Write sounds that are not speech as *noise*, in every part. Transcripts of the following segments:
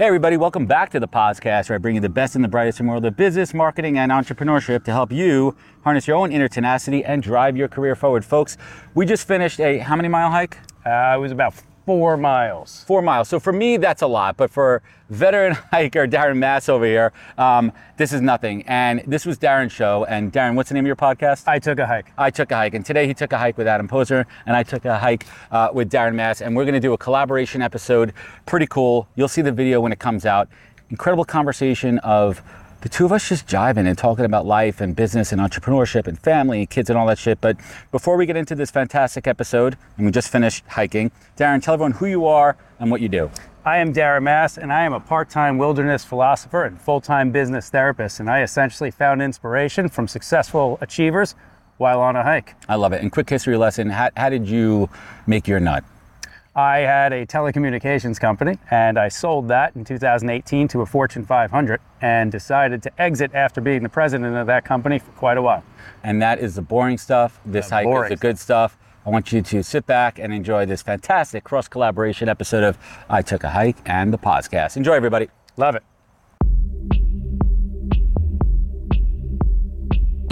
Hey, everybody, welcome back to the podcast where I bring you the best and the brightest in the world of business, marketing, and entrepreneurship to help you harness your own inner tenacity and drive your career forward. Folks, we just finished a how many mile hike? Uh, it was about four miles. Four miles. So for me, that's a lot, but for veteran *laughs* hiker Darren Mass over here, um, this is nothing. And this was Darren's show. And Darren, what's the name of your podcast? I took a hike. I took a hike, and today he took a hike with Adam Posner, and I took a hike uh, with Darren Mass, and we're going to do a collaboration episode. Pretty cool. You'll see the video when it comes out. Incredible conversation of the two of us just jiving and talking about life and business and entrepreneurship and family and kids and all that shit. But before we get into this fantastic episode, and we just finished hiking, Darren, tell everyone who you are and what you do. I am Darren Mass, and I am a part time wilderness philosopher and full time business therapist. And I essentially found inspiration from successful achievers while on a hike. I love it. And quick history lesson how, how did you make your nut? I had a telecommunications company and I sold that in 2018 to a Fortune 500 and decided to exit after being the president of that company for quite a while. And that is the boring stuff. This The hike is the good stuff. I want you to sit back and enjoy this fantastic cross collaboration episode of I Took a Hike and the podcast. Enjoy, everybody. Love it.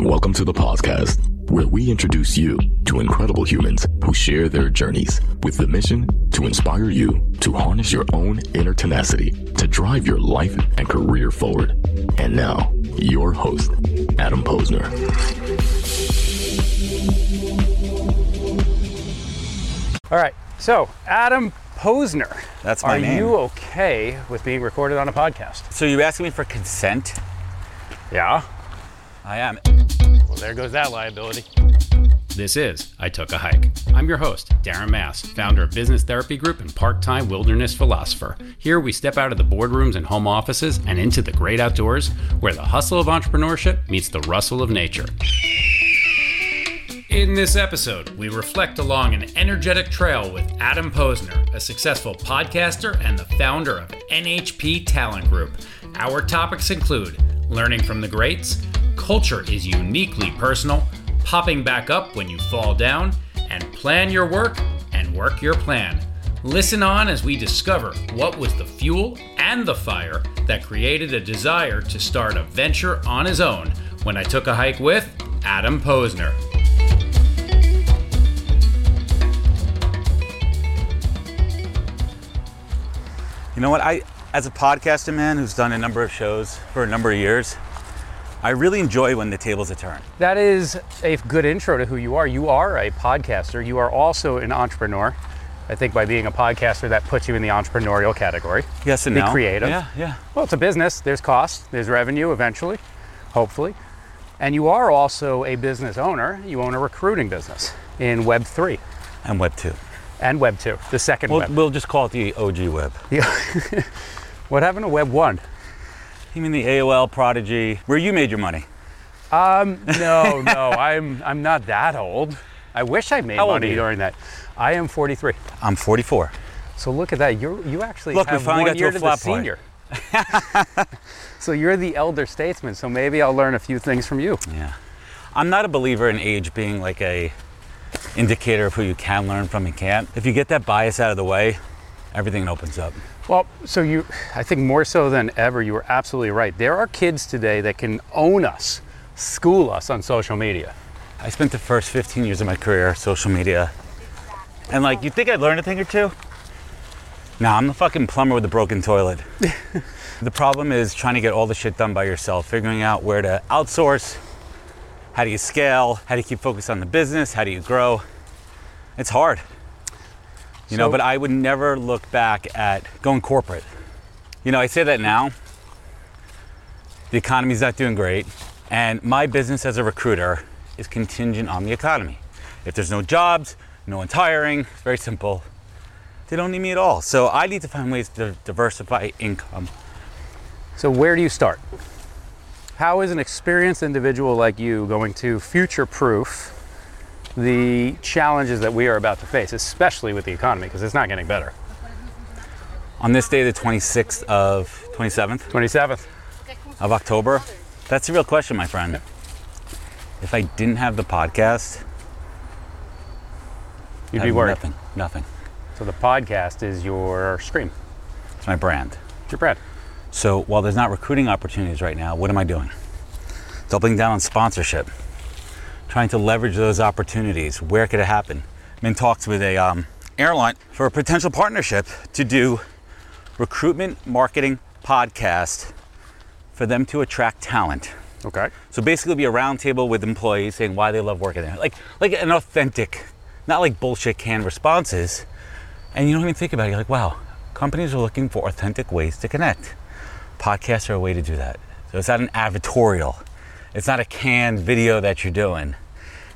Welcome to the podcast, where we introduce you to incredible humans who share their journeys with the mission to inspire you to harness your own inner tenacity to drive your life and career forward. And now, your host, Adam Posner. All right. So, Adam Posner. That's my Are name. you okay with being recorded on a podcast? So, you asking me for consent? Yeah. I am. Well, there goes that liability. This is I Took a Hike. I'm your host, Darren Mass, founder of Business Therapy Group and part time wilderness philosopher. Here we step out of the boardrooms and home offices and into the great outdoors where the hustle of entrepreneurship meets the rustle of nature. In this episode, we reflect along an energetic trail with Adam Posner, a successful podcaster and the founder of NHP Talent Group. Our topics include learning from the greats, culture is uniquely personal, popping back up when you fall down, and plan your work and work your plan. Listen on as we discover what was the fuel and the fire that created a desire to start a venture on his own when I took a hike with Adam Posner. You know what? I, as a podcaster man who's done a number of shows for a number of years, I really enjoy when the tables are turned. That is a good intro to who you are. You are a podcaster. You are also an entrepreneur. I think by being a podcaster, that puts you in the entrepreneurial category. Yes and Be no. creative. Yeah, yeah. Well, it's a business. There's cost, there's revenue eventually, hopefully. And you are also a business owner. You own a recruiting business in Web 3 And Web 2. and Web 2, the 2nd We'll, web. we'll just call it the OG Web. Yeah. *laughs* what happened to Web 1? You mean the AOL Prodigy, where you made your money? Um, no, no, *laughs* I'm, I'm not that old. I wish I made How money during that. I am 43. I'm 44. So look at that. You you actually Look, we have finally one got to year a to, flat the senior. *laughs* so you're the elder statesman. So maybe I'll learn a few things from you. Yeah. I'm not a believer in age being like a indicator of who you can learn from and can't. If you get that bias out of the way, everything opens up. Well, so you, I think more so than ever, you were absolutely right. There are kids today that can own us, school us on social media. I spent the first 15 years of my career social media. And like, you think I'd learn a thing or two? Nah, I'm the fucking plumber with the broken toilet. *laughs* the problem is trying to get all the shit done by yourself, figuring out where to outsource, how do you scale, how do you keep focused on the business, how do you grow. It's hard. You know, but I would never look back at going corporate. You know, I say that now. The economy's not doing great, and my business as a recruiter is contingent on the economy. If there's no jobs, no one's hiring, it's very simple. They don't need me at all. So I need to find ways to diversify income. So where do you start? How is an experienced individual like you going to future-proof the challenges that we are about to face, especially with the economy, because it's not getting better. On this day, the 26th of 27th 27th. of October, that's a real question, my friend. If I didn't have the podcast, You'd be worried. Nothing. Nothing. So the podcast is your stream. It's my brand. It's your brand. So while there's not recruiting opportunities right now, what am I doing? Doubling down on sponsorship, trying to leverage those opportunities. Where could it happen? I'm in talks with a um, airline for a potential partnership to do recruitment marketing podcast for them to attract talent. Okay. So basically, be a roundtable with employees saying why they love working there, like like an authentic, not like bullshit canned responses. And you don't even think about it. You're like, wow, companies are looking for authentic ways to connect. Podcasts are a way to do that. So it's not an advertorial. It's not a canned video that you're doing.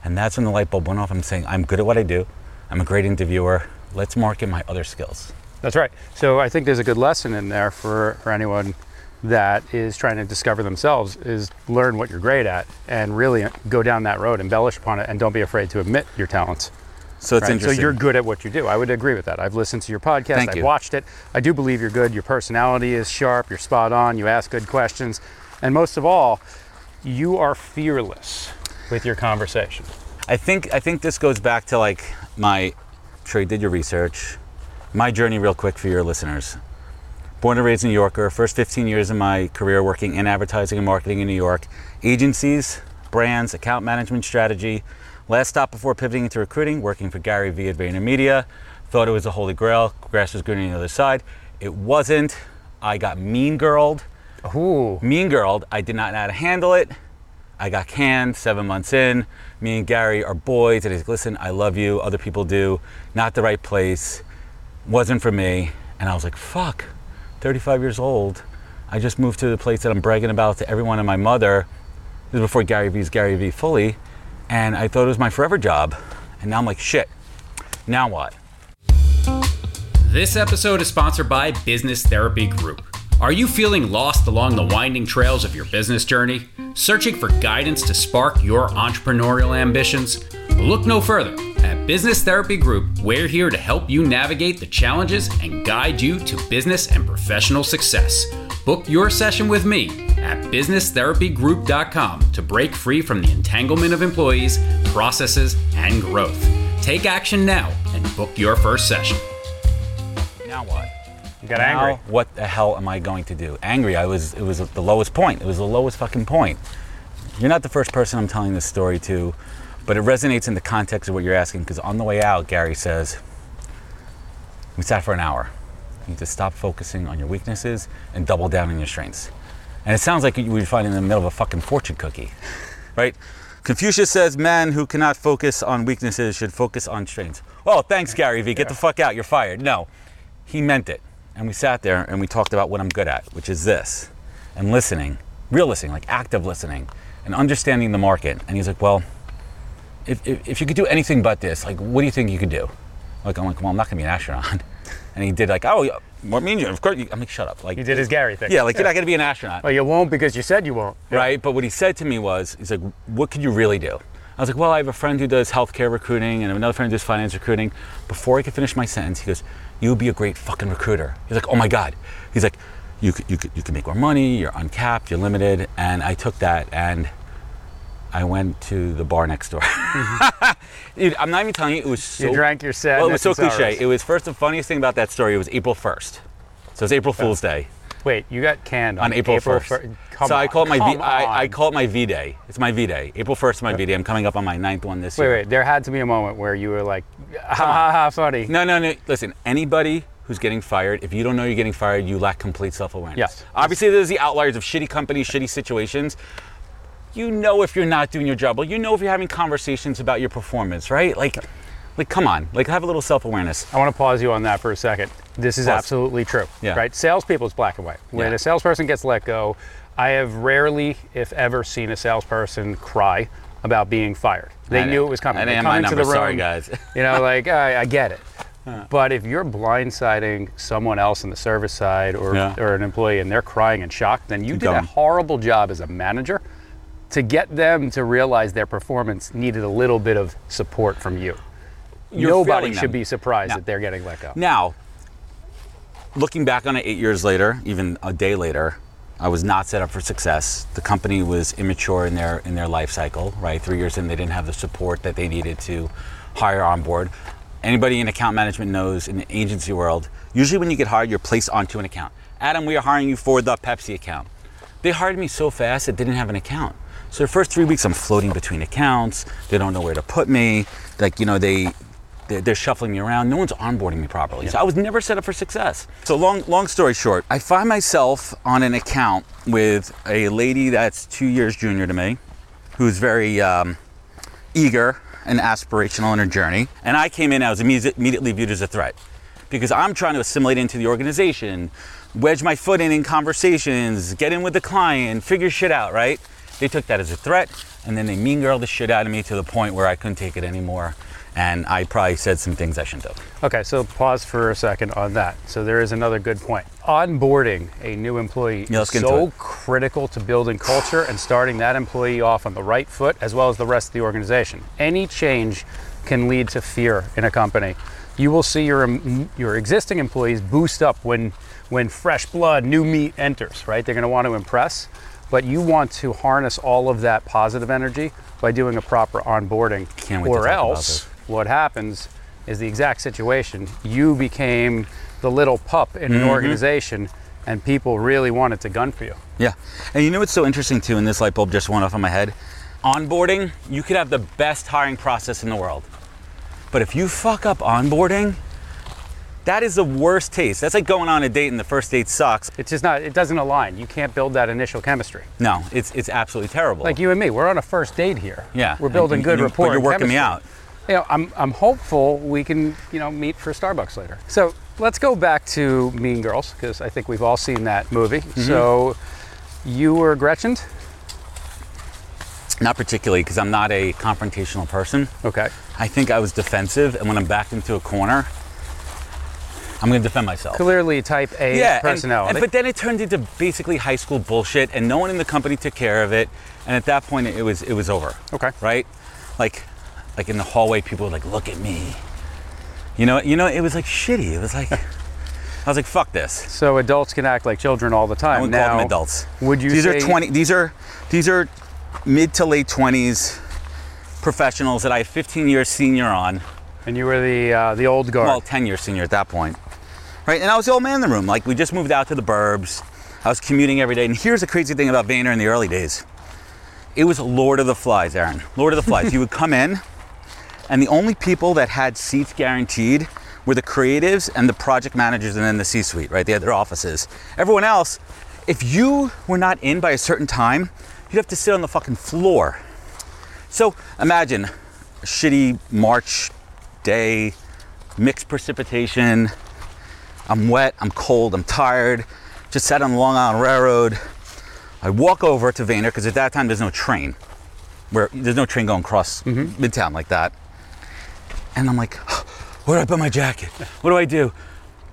And that's when the light bulb went off. I'm saying I'm good at what I do. I'm a great interviewer. Let's market my other skills. That's right. So I think there's a good lesson in there for, for anyone that is trying to discover themselves is learn what you're great at and really go down that road, embellish upon it, and don't be afraid to admit your talents. So it's right? So you're good at what you do. I would agree with that. I've listened to your podcast. Thank I've you. watched it. I do believe you're good. Your personality is sharp. You're spot on. You ask good questions, and most of all, you are fearless with your conversation. I think I think this goes back to like my I'm sure you did your research. My journey real quick for your listeners. Born and raised New Yorker, first 15 years of my career working in advertising and marketing in New York, agencies, brands, account management strategy. Last stop before pivoting into recruiting, working for Gary Vee at VaynerMedia. Thought it was a holy grail. Grass was greener on the other side. It wasn't. I got mean girled. Ooh. Mean Girl, I did not know how to handle it. I got canned seven months in. Me and Gary are boys. And he's like, listen, I love you. Other people do. Not the right place. Wasn't for me. And I was like, fuck, 35 years old. I just moved to the place that I'm bragging about to everyone and my mother. This is before Gary Vee's Gary Vee fully. And I thought it was my forever job. And now I'm like, shit, now what? This episode is sponsored by Business Therapy Group. Are you feeling lost along the winding trails of your business journey? Searching for guidance to spark your entrepreneurial ambitions? Look no further. At Business Therapy Group, we're here to help you navigate the challenges and guide you to business and professional success. Book your session with me at businesstherapygroup.com to break free from the entanglement of employees, processes, and growth. Take action now and book your first session. Now what? Got now, angry. what the hell am I going to do? Angry. I was. It was the lowest point. It was the lowest fucking point. You're not the first person I'm telling this story to, but it resonates in the context of what you're asking. Because on the way out, Gary says, "We sat for an hour. You need to stop focusing on your weaknesses and double down on your strengths." And it sounds like you would find in the middle of a fucking fortune cookie, *laughs* right? Confucius says men who cannot focus on weaknesses should focus on strengths. Oh, thanks, Gary Vee. Get the fuck out. You're fired. No, he meant it. And we sat there and we talked about what I'm good at, which is this, and listening, real listening, like active listening, and understanding the market. And he's like, well, if, if, if you could do anything but this, like, what do you think you could do? Like, I'm like, well, I'm not gonna be an astronaut. *laughs* And he did like, oh, yeah, what mean you? Of course, you, I'm like, shut up. Like, He did his Gary thing. yeah, like you're not gonna be an astronaut Well, you won't because you said you won't. right? But what he said to me was, he's like, what could you really do? I was like, well, I have a friend who does healthcare recruiting and another friend who does finance recruiting. Before I could finish my sentence, he goes, you would be a great fucking recruiter. He's like, oh my God. He's like, you could, you could, you could make more money, you're uncapped, you're limited. And I took that and I went to the bar next door. Mm-hmm. *laughs* Dude, I'm not even telling you, it was so. You drank your sadness Well, it was so cliche. It was first, the funniest thing about that story, it was April 1st. So it's April Fool's Day Wait, you got canned on April, 1st. fir- Come so I call it my v, I, I call it my V day. It's my V day. April 1st is my V day. I'm coming up on my ninth one this Wait, year. Wait, wait. There had to be a moment where you were like, *laughs* ha ha ha, funny. No, no, no. Listen, anybody who's getting fired, if you don't know you're getting fired, you lack complete self-awareness. Yes. Obviously, there's the outliers of shitty companies, shitty situations. You know if you're not doing your job. Well, you know if you're having conversations about your performance, right? Like, like come on. Like have a little self-awareness. I want to pause you on that for a second. This is Pause. absolutely true. Yeah. Right? Salespeople is black and white. When Yeah. a salesperson gets let go, I have rarely, if ever, seen a salesperson cry about being fired. They I knew know. it was coming. I They didn't come my into number. the room, Sorry, guys. *laughs* you know, like I, I get it. *laughs* But if you're blindsiding someone else on the service side or, Yeah. or an employee and they're crying and shocked, then you did a horrible job as a manager to get them to realize their performance needed a little bit of support from you. Nobody should be surprised Now- that they're getting let go. Now, looking back on it eight years later, even a day later, I was not set up for success. The company was immature in their in their life cycle. Right, three years in, they didn't have the support that they needed to hire on board. Anybody in account management knows in the agency world, usually when you get hired, you're placed onto an account. Adam, we are hiring you for the Pepsi account. They hired me so fast, it didn't have an account. So the first three weeks, I'm floating between accounts. They don't know where to put me. Like, you know, they, they're, they're shuffling me around. No one's onboarding me properly. So I was never set up for success. So long, long story short, I find myself on an account with a lady that's two years junior to me, who's very um, eager and aspirational in her journey. And I came in, I was immediately viewed as a threat because I'm trying to assimilate into the organization, wedge my foot in in conversations, get in with the client, figure shit out, right? They took that as a threat, and then they mean girl the shit out of me to the point where I couldn't take it anymore. And I probably said some things I shouldn't have. Okay, so pause for a second on that. So there is another good point. Onboarding a new employee Yeah, is so it. critical to building culture and starting that employee off on the right foot as well as the rest of the organization. Any change can lead to fear in a company. You will see your your existing employees boost up when when fresh blood, new meat enters, right? They're going to want to impress, but you want to harness all of that positive energy by doing a proper onboarding. Can't or else. What happens is the exact situation. You became the little pup in Mm-hmm. an organization, and people really wanted to gun for you. Yeah. And you know what's so interesting too, and this light bulb just went off in my head? Onboarding, you could have the best hiring process in the world. But if you fuck up onboarding, that is the worst taste. That's like going on a date and the first date sucks. It's just not. It doesn't align. You can't build that initial chemistry. No, it's it's absolutely terrible. Like you and me, we're on a first date here. yeah. we're building And good rapport. But you're working me out. You know, I'm I'm hopeful we can you know meet for Starbucks later. So let's go back to Mean Girls because I think we've all seen that movie. Mm-hmm. So you were Gretchen. Not particularly because I'm not a confrontational person. Okay. I think I was defensive, and when I'm backed into a corner, I'm going to defend myself. Clearly, Type A yeah, and- personality. And, but then it turned into basically high school bullshit, and no one in the company took care of it. And at that point, it was it was over. Okay. Right? Like, like in the hallway, people were like, "Look at me." You know, you know, it was like shitty. It was like, *laughs* I was like, "Fuck this." so adults can act like children all the time. I wouldn't now, call them adults. Would you These say are twenty. These are these are mid to late twenties professionals that I have 15 years senior on. And you were the uh, the old guard. well, 10 years senior at that point. Right? And I was the old man in the room. Like, we just moved out to the burbs. I was commuting every day. And here's the crazy thing about Vayner in the early days it was Lord of the Flies, Aaron. Lord of the Flies. you would come in, and the only people that had seats guaranteed were the creatives and the project managers and then the C suite, right? They had their offices. Everyone else, if you were not in by a certain time, you'd have to sit on the fucking floor. So imagine a shitty March day, mixed precipitation. I'm wet, I'm cold, I'm tired. Just sat on the Long Island Railroad. I walk over to Vayner because at that time there's no train. Where there's no train going across mm-hmm. Midtown like that. And I'm like, *gasps* where do I put my jacket? What do I do?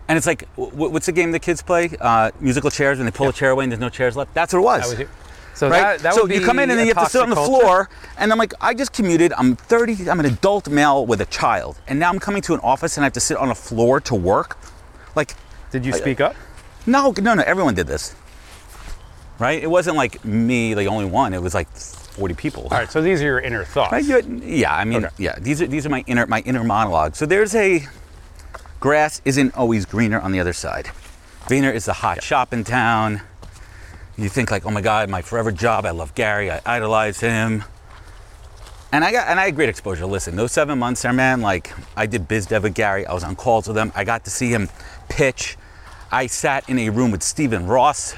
And it's like, wh- what's the game the kids play? Uh, musical chairs, when they pull a chair away and there's no chairs left. That's what it was was. So right? that, that so you come in and then you have to sit on the floor, and I'm like, I just commuted. I'm 30. I'm an adult male with a child, and now I'm coming to an office and I have to sit on a floor to work. Like, Did you speak up? no, no, no. Everyone did this, right? It wasn't like me, the only one. It was like 40 people. All right. So these are your inner thoughts. You- yeah, I mean, Okay. yeah. These are these are my inner my inner monologue. So there's a grass isn't always greener on the other side. Vayner is the hot shop in town. You think like, oh my God, my forever job. I love Gary. I idolize him. And I got and I had great exposure. Listen, those seven months there, man. Like I did biz dev with Gary. I was on calls with him. I got to see him pitch. I sat in a room with Stephen Ross,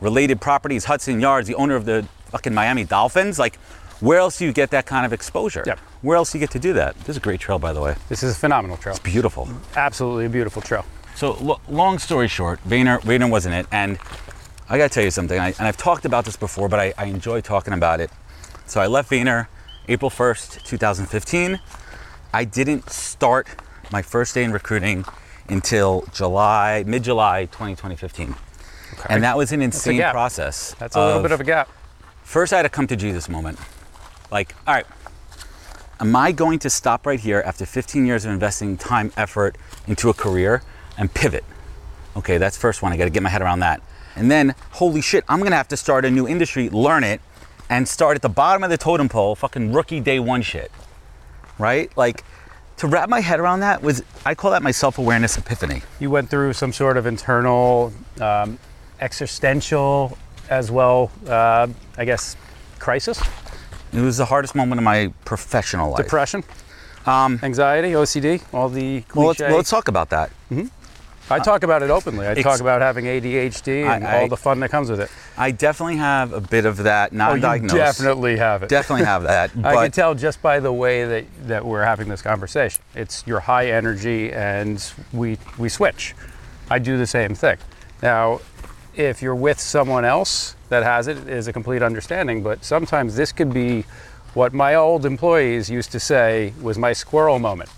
related properties, Hudson Yards, the owner of the fucking Miami Dolphins. Like, where else do you get that kind of exposure? Yep. Where else do you get to do that? This is a great trail, by the way. This is a phenomenal trail. It's beautiful. Absolutely a beautiful trail. So, lo- long story short, Vayner, Vayner wasn't it. And I got to tell you something, I, and I've talked about this before, but I, I enjoy talking about it. So, I left Vayner April 1st, 2015. I didn't start my first day in recruiting until July, mid July 2015. And that was an insane gap. process. That's a little bit of a gap. First, I had a come to Jesus moment. Like, all right, am I going to stop right here after 15 years of investing time, effort into a career and pivot? Okay, that's first one. I got to get my head around that. And then, holy shit, I'm gonna have to start a new industry, learn it, and start at the bottom of the totem pole, fucking rookie day one shit. Right? Like, to wrap my head around that was I call that my self-awareness epiphany. You went through some sort of internal, um, existential, as well, uh, I guess, crisis, It was the hardest moment of my professional life. depression, um, anxiety, OCD, all the well, let's, well, let's talk about that. Mm-hmm. I uh, talk about it openly. I talk about having ADHD and I- I- all the fun that comes with it. I definitely have a bit of that, not Oh, diagnosed. definitely have it. definitely have that. *laughs* I can tell just by the way that, that we're having this conversation. It's your high energy and we we switch. I do the same thing. Now, if you're with someone else that has it, it is a complete understanding, but sometimes this could be what my old employees used to say was my squirrel moment.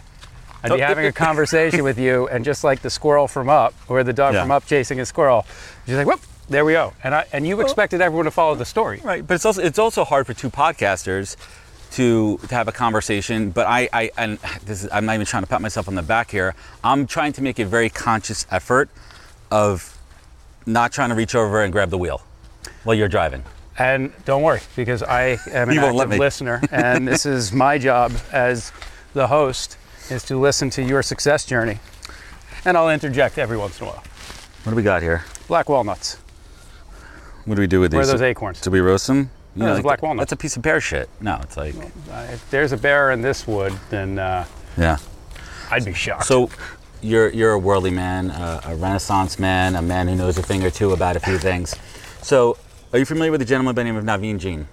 I'd be having a *laughs* conversation with you, and just like the squirrel from Up, or the dog Yeah. from Up chasing a squirrel, you're like, whoop, there we go. And I and you expected everyone to follow the story. Right, but it's also it's also hard for two podcasters to to have a conversation. But I, I and this is I'm not even trying to pat myself on the back here. I'm trying to make a very conscious effort of not trying to reach over and grab the wheel while you're driving. And don't worry, because I am an You won't let active listener, and *laughs* this is my job as the host is to listen to your success journey. And I'll interject every once in a while. What do we got here? Black walnuts. What do we do with Where are those acorns? Do we roast them? You No, those are black walnut. That's a piece of pear shit. No, it's like Uh, if there's a bear in this wood, then uh, yeah. I'd be shocked. So you're you're a worldly man, uh, a Renaissance man, a man who knows a thing or two about a few things. So are you familiar with a gentleman by the name of Naveen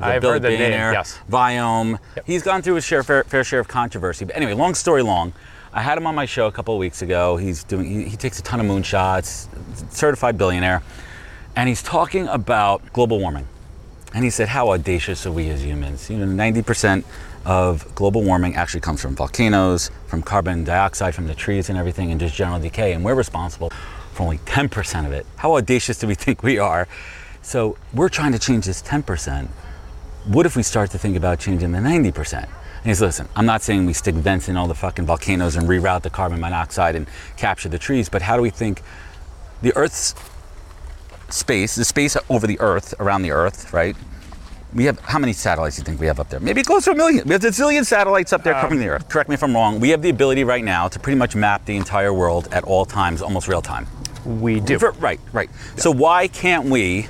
a I've heard the name, yes. Viome. Yep. He's gone through his share, fair, fair share of controversy. But anyway, long story long, I had him on my show a couple of weeks ago. He's doing he, he takes a ton of moonshots, certified billionaire, and he's talking about global warming. And he said, How audacious are we as humans? You know, 90% of global warming actually comes from volcanoes, from carbon dioxide from the trees and everything, and just general decay. And we're responsible for only 10% of it. How audacious do we *laughs* think we are? So we're trying to change this 10%. What if we start to think about changing the 90%? And he says, Listen, I'm not saying we stick vents in all the fucking volcanoes and reroute the carbon monoxide and capture the trees, but how do we think the Earth's space, the space over the Earth, around the Earth, right? We have how many satellites do you think we have up there? Maybe close to a million. We have a zillion satellites up there covering the Earth. Correct me if I'm wrong. We have the ability right now to pretty much map the entire world at all times, almost real time. we do. For- Right, right. So why can't we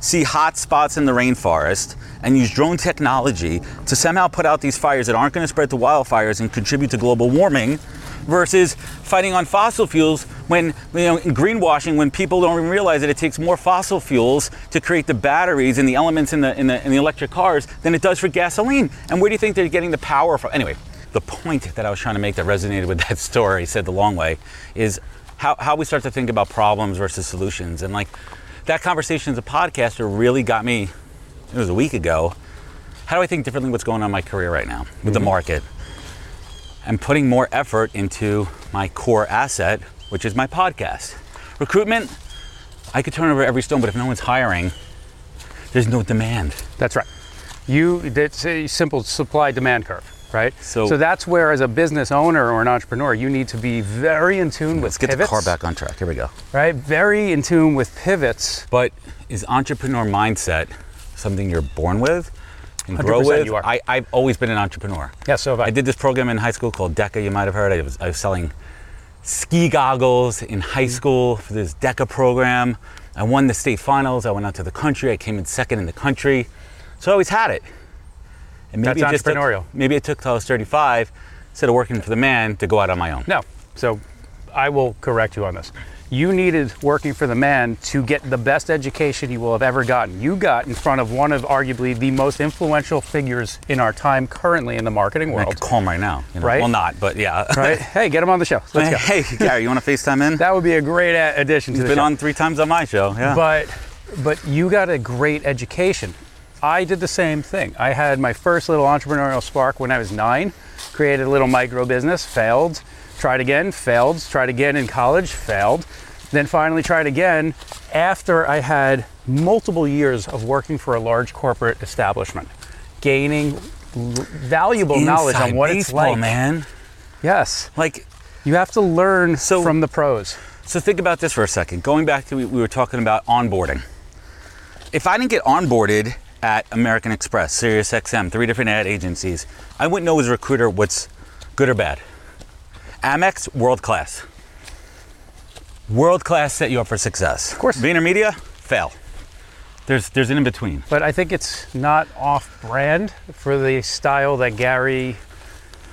see hot spots in the rainforest and use drone technology to somehow put out these fires that aren't going to spread to wildfires and contribute to global warming versus fighting on fossil fuels when you know greenwashing when people don't even realize that it takes more fossil fuels to create the batteries and the elements in the in the, in the electric cars than it does for gasoline. And where do you think they're getting the power from? Anyway the point that I was trying to make that resonated with *laughs* that story said the long way is how, how we start to think about problems versus solutions. And like that conversation as a podcaster really got me it was a week ago how do i think differently what's going on in my career right now with the mm-hmm. market and putting more effort into my core asset which is my podcast recruitment i could turn over every stone but if no one's hiring there's no demand That's right. You it's a simple supply demand curve, right? So- so that's where, as a business owner or an entrepreneur, you need to be very in tune let's with get pivots, the car back on track here we go right? Very in tune with pivots. but is entrepreneur mindset something you're born with and grow 100% with you are. I, i've always been an entrepreneur Yeah, so have I. I did this program in high school called DECA, you might have heard. I was, I was selling ski goggles in high mm-hmm. school for this DECA program. I won the state finals. I went out to the country. I came in second in the country. So I always had it. And That's it just took- entrepreneurial. maybe it took till I was 35, instead of working for the man, to go out on my own. No. So I will correct you on this. You needed working for the man to get the best education you will have ever gotten. You got in front of one of arguably the most influential figures in our time currently in the marketing I world. could call him right now. you know? Right? Well, not, but yeah. Right? *laughs* hey, get him on the show. Let's go. hey, Gary, you want to FaceTime in? *laughs* That would be a great addition to He's the been show. on three times on my show. Yeah. But but you got a great education. I did the same thing. I had my first little entrepreneurial spark when I was nine. Created a little micro business, failed. Tried again, failed. Tried again in college, failed. Then finally tried again after I had multiple years of working for a large corporate establishment, gaining valuable knowledge on what it's like. man. Yes, Like, you have to learn So- from the pros. So think about this for a second. Going back to we we were talking about onboarding. If I didn't get onboarded at American Express, SiriusXM, three different ad agencies, I wouldn't know as a recruiter what's Good or bad? Amex, world class. World class set you up for success. Of course. VaynerMedia, fail. There's there's an in between. But I think it's not off brand for the style that Gary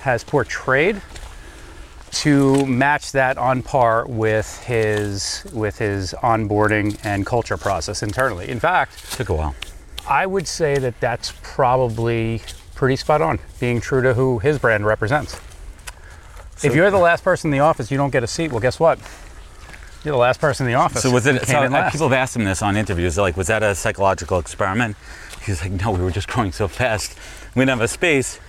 has portrayed to match that on par with his with his onboarding and culture process internally. In fact, Took a while. I would say that that's probably pretty spot on, being true to who his brand represents. If you're the last person in the office, you don't get a seat. Well, guess what? You're the last person in the office. So was it? So last. people have asked him this on interviews. They're like, was that a psychological experiment? He's like, no, we were just growing so fast, we didn't have a space,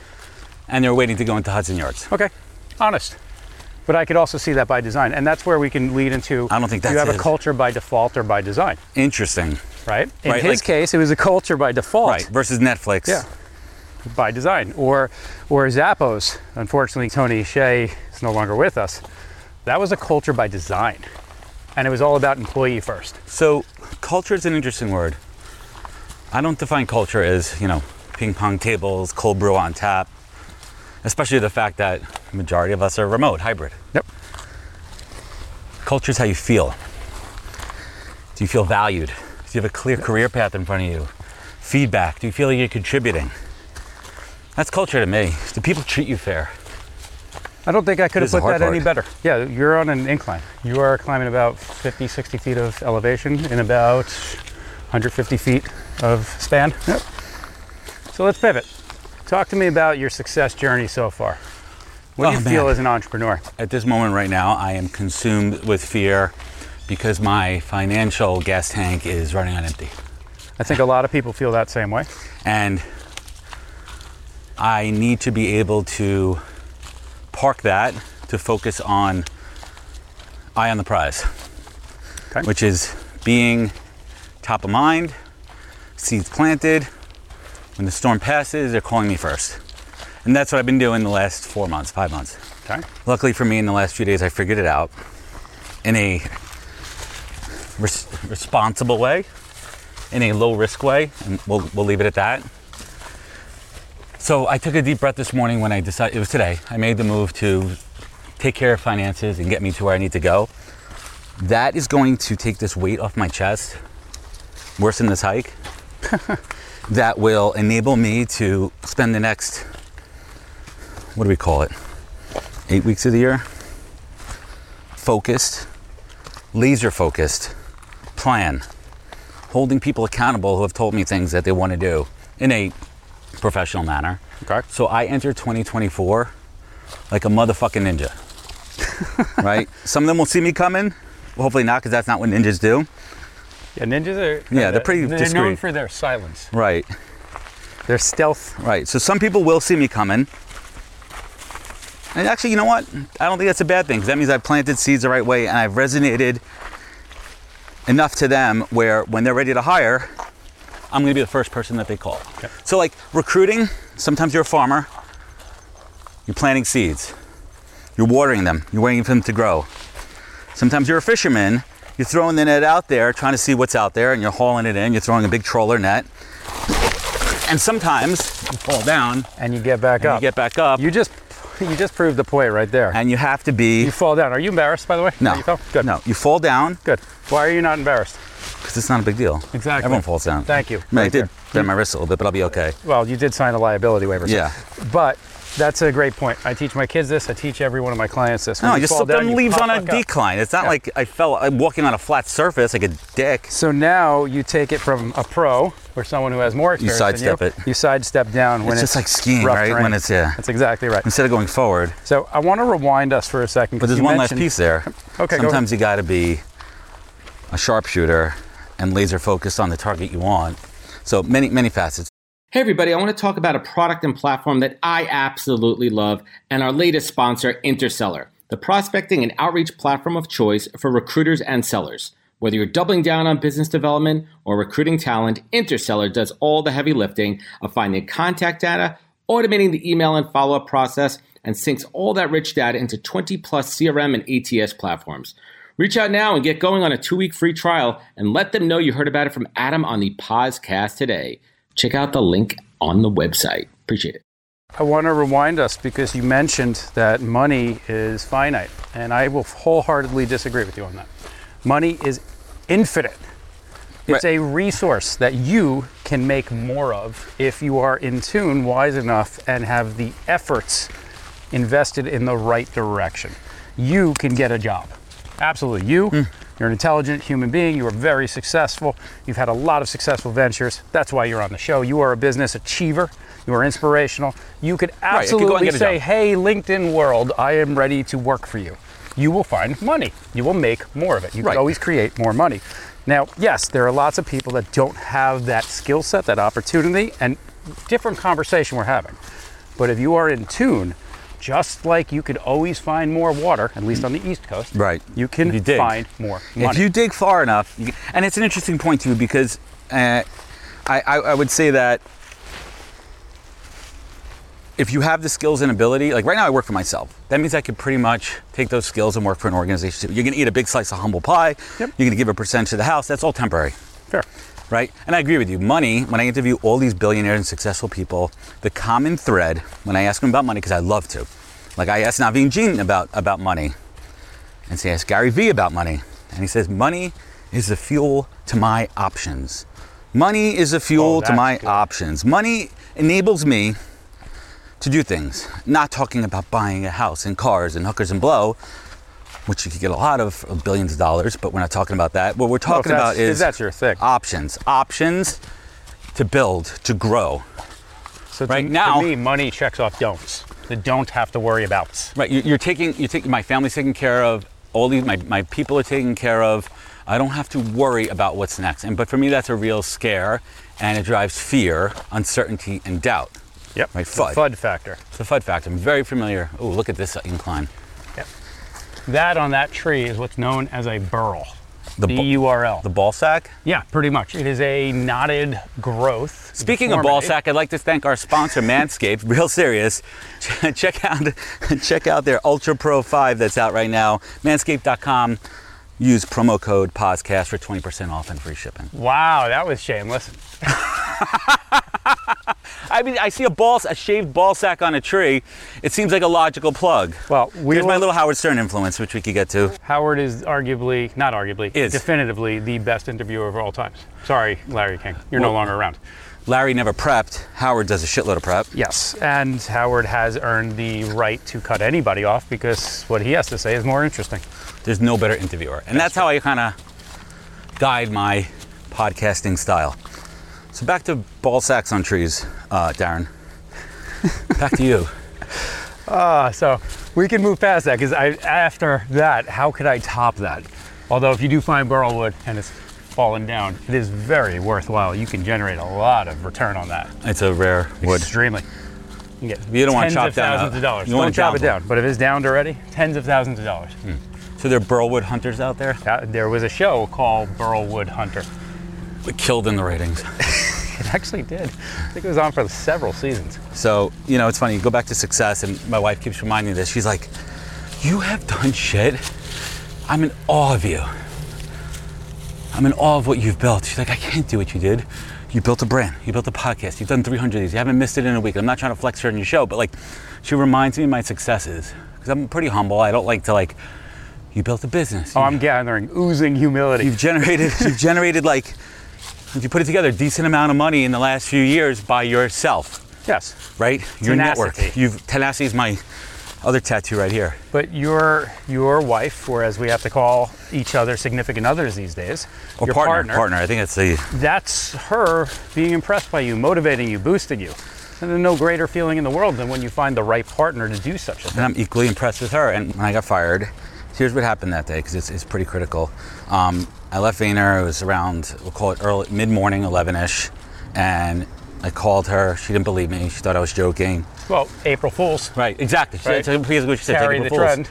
and they were waiting to go into Hudson Yards. Okay, honest. But I could also see that by design, and that's where we can lead into. I don't think that's you have a culture by default or by design, Interesting, right? In Right, his like- case, it was a culture by default, right? Versus Netflix. Yeah. By design, or or Zappos. Unfortunately, Tony Hsieh is no longer with us. That was a culture by design, and it was all about employee first. So culture is an interesting word. I don't define culture as you know ping pong tables, cold brew on tap, especially the fact that the majority of us are remote, hybrid. Yep. Culture is how you feel. Do you feel valued? Do you have a clear career path in front of you? Feedback. Do you feel like you're contributing? That's culture to me. Do people treat you fair? I don't think I could have put that any better. Yeah, you're on an incline. You are climbing about 50, 60 feet of elevation in about 150 feet of span. Yep. So let's pivot. Talk to me about your success journey so far. What do Oh, you feel man. as an entrepreneur? At this moment right now, I am consumed with fear because my financial gas tank is running on empty. I think a lot of people feel that same way. And I need to be able to park that to focus on eye on the prize, Okay. which is being top of mind, seeds planted. When the storm passes, they're calling me first. And that's what I've been doing the last four months, five months. Okay. Luckily for me, in the last few days, I figured it out in a res- responsible way, in a low risk way, and we'll, we'll leave it at that. So I took a deep breath this morning when I decided, it was today, I made the move to take care of finances and get me to where I need to go. That is going to take this weight off my chest, worse than this hike, *laughs* that will enable me to spend the next, what do we call it? eight weeks of the year, focused, laser focused, plan, holding people accountable who have told me things that they want to do in a professional manner. Okay. So I enter 2024 like a motherfucking ninja. *laughs* right? Some of them will see me coming. Hopefully not, because that's not what ninjas do. Yeah, ninjas are. Yeah, they're pretty They're discreet. known for their silence. Right, Their stealth. right. So some people will see me coming. And actually, you know what? I don't think that's a bad thing because that means I've planted seeds the right way and I've resonated enough to them where when they're ready to hire, I'm going to be the first person that they call. Okay. So, like recruiting, sometimes you're a farmer, you're planting seeds, you're watering them, you're waiting for them to grow. Sometimes you're a fisherman, you're throwing the net out there, trying to see what's out there, and you're hauling it in, you're throwing a big trawler net. And sometimes you fall down And you get back up. you get back up, You just you just proved the point right there. and you have to be. you fall down. Are you embarrassed, by the way? no, You? Good. no, you fall down Good. Why are you not embarrassed? Because it's not a big deal. Exactly. Everyone falls down. Thank you. I mean, I did bend my wrist a little bit, but I'll be okay. Well, you did sign a liability waiver. so- Yeah. But that's a great point. I teach my kids this. I teach every one of my clients this. When No, I you just slipped down, on leaves on a up. decline. It's not Yeah. like I fell. I'm walking on a flat surface like a dick. So now you take it from a pro or someone who has more experience. than sidestep you, it. You sidestep down when It's it's, just like skiing, right? terrain. When it's- yeah. That's exactly right. Instead of going forward, So I want to rewind us for a second. But there's one last piece there. Okay, go Sometimes you got to be a sharpshooter and laser focused on the target you want. So many, many facets. Hey, everybody, I want to talk about a product and platform that I absolutely love and our latest sponsor, Interseller, the prospecting and outreach platform of choice for recruiters and sellers. Whether you're doubling down on business development or recruiting talent, Interseller does all the heavy lifting of finding contact data, automating the email and follow up process, and syncs all that rich data into 20 plus CRM and ATS platforms. Reach out now and get going on a two week free trial and let them know you heard about it from Adam on the podcast today. Check out the link on the website. Appreciate it. I want to rewind us because you mentioned that money is finite, and I will wholeheartedly disagree with you on that. Money is infinite. It's Right. a resource that you can make more of if you are in tune, wise enough, and have the efforts invested in the right direction. You can get a job. Absolutely. You, you're an intelligent human being. You are very successful. You've had a lot of successful ventures. That's why you're on the show. You are a business achiever. You are inspirational. You could I go and absolutely get a say, hey, LinkedIn world, I am ready to work for you. You will find money. You will make more of it. You Right. can always create more money. Now, yes, there are lots of people that don't have that skill set, that opportunity, and different conversation we're having. But if you are in tune, just like you could always find more water, at least on the East Coast, Right. You can you find more money. If you dig far enough, you, and it's an interesting point too, because uh, I, I, I would say that if you have the skills and ability, like right now I work for myself, that means I could pretty much take those skills and work for an organization. You're gonna eat a big slice of humble pie, Yep. you're gonna give a percentage to the house, that's all temporary. Fair. Right? And I agree with you. Money, when I interview all these billionaires and successful people, the common thread when I ask them about money, because I love to, like I asked Naveen Jain about, about money, and say, I asked Gary Vee about money, and he says, money is the fuel to my options. Money is the fuel Oh, to my good. options. Money enables me to do things. Not talking about buying a house and cars and hookers and blow, which you could get a lot of, of billions of dollars, but we're not talking about that. What we're Well, talking that's- about is that's your thing. options. Options to build, to grow. So right to, now- to me, money checks off don'ts. The don't have to worry about. Right, you- you're taking, you're taking, my family's taken care of, all these, my, my people are taken care of. I don't have to worry about what's next. And, but for me, that's a real scare and it drives fear, uncertainty, and doubt. Yep. Right, It's the FUD. FUD factor. It's a FUD factor. I'm very familiar. Oh, look at this incline. That on that tree is what's known as a burl. The B U R L. The ball sack. Yeah, pretty much. It is a knotted growth. Speaking of ball sack, I'd like to thank our sponsor, Manscaped. *laughs* Real serious. *laughs* check out *laughs* check out their Ultra Pro 5 that's out right now. Manscaped.com. Use promo code podcast for 20% off and free shipping. Wow, that was shameless. *laughs* I mean, I see a ball, a shaved ball sack on a tree. It seems like a logical plug. Well, we Here's my little Howard Stern influence, which we could get to. Howard is arguably, not arguably, Is. definitively the best interviewer of all times. Sorry, Larry King. You're no longer around. Larry never prepped. Howard does a shitload of prep. Yes, and Howard has earned the right to cut anybody off because what he has to say is more interesting. There's no better interviewer. And that's how I kind of guide my podcasting style. So back to ball sacks on trees, uh, Darren. *laughs* Back to you. Uh, so we can move past that because after that, how could I top that? Although if you do find burl wood and it's fallen down, it is very worthwhile. You can generate a lot of return on that. It's a rare wood. Extremely. You get You don't wanna tens chop of down thousands of dollars. you Don't chop it down. But if it's downed already, tens of thousands of dollars. So there are burlwood hunters out there Uh, there was a show called Burlwood Hunter. killed in the ratings. *laughs* Actually did. I think it was on for several seasons. So, you know, it's funny, you go back to success, and my wife keeps reminding me this. She's like, You have done shit. I'm in awe of you. I'm in awe of what you've built. She's like, I can't do what you did. You built a brand, you built a podcast, you've done 300 of these, you haven't missed it in a week. I'm not trying to flex her in your show, but like, she reminds me of my successes. Because I'm pretty humble. I don't like to, like, you built a business. Oh, I'm gathering oozing humility. You've generated, you've generated like, if you put it together, a decent amount of money in the last few years by yourself yes. right? Your network. Tenacity. You've tenacity is my other tattoo right here. But your your wife, or as we have to call each other significant others these days, Or your partner, partner. I think it's the that's her being impressed by you, motivating you, boosting you. And there's no greater feeling in the world than when you find the right partner to do such a thing. and I'm equally impressed with her. And when I got fired, here's what happened that day because it's, it's pretty critical. Um, I left Vayner. It was around we'll call it early mid morning, 11ish, and I called her. She didn't believe me. She thought I was joking. Well, April Fools. Right, exactly. She, Right. basically what she said. Carry the fools. trend.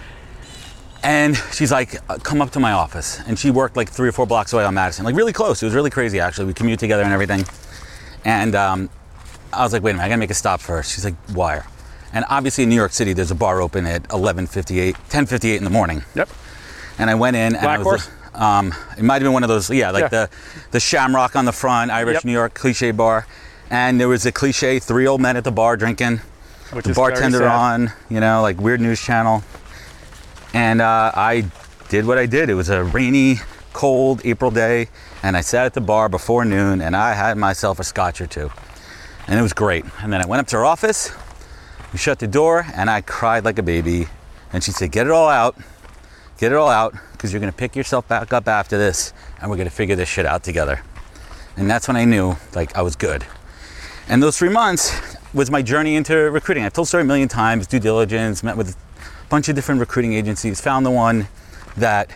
And she's like, uh, come up to my office. And she worked like three or four blocks away on Madison, like really close. It was really crazy, actually. We commute together and everything. And um, I was like, wait a minute, I gotta make a stop first. She's like, wire. And obviously in New York City, there's a bar open at 11:58, 10:58 in the morning. Yep. And I went in. and Black I was, Horse? Um, it might have been one of those, yeah, like Yeah. the the Shamrock on the front, Irish Yep. New York cliche bar. And there was a cliche three old men at the bar drinking. which the bartender on, you know, like weird news channel. And uh, I did what I did. It was a rainy, cold April day, and I sat at the bar before noon, and I had myself a scotch or two, and it was great. And then I went up to her office, we shut the door, and I cried like a baby. And she said, "Get it all out, get it all out, because you're gonna pick yourself back up after this, and we're gonna figure this shit out together." And that's when I knew, like, I was good. And those three months was my journey into recruiting. I've told the story a million times, due diligence, met with a bunch of different recruiting agencies, found the one that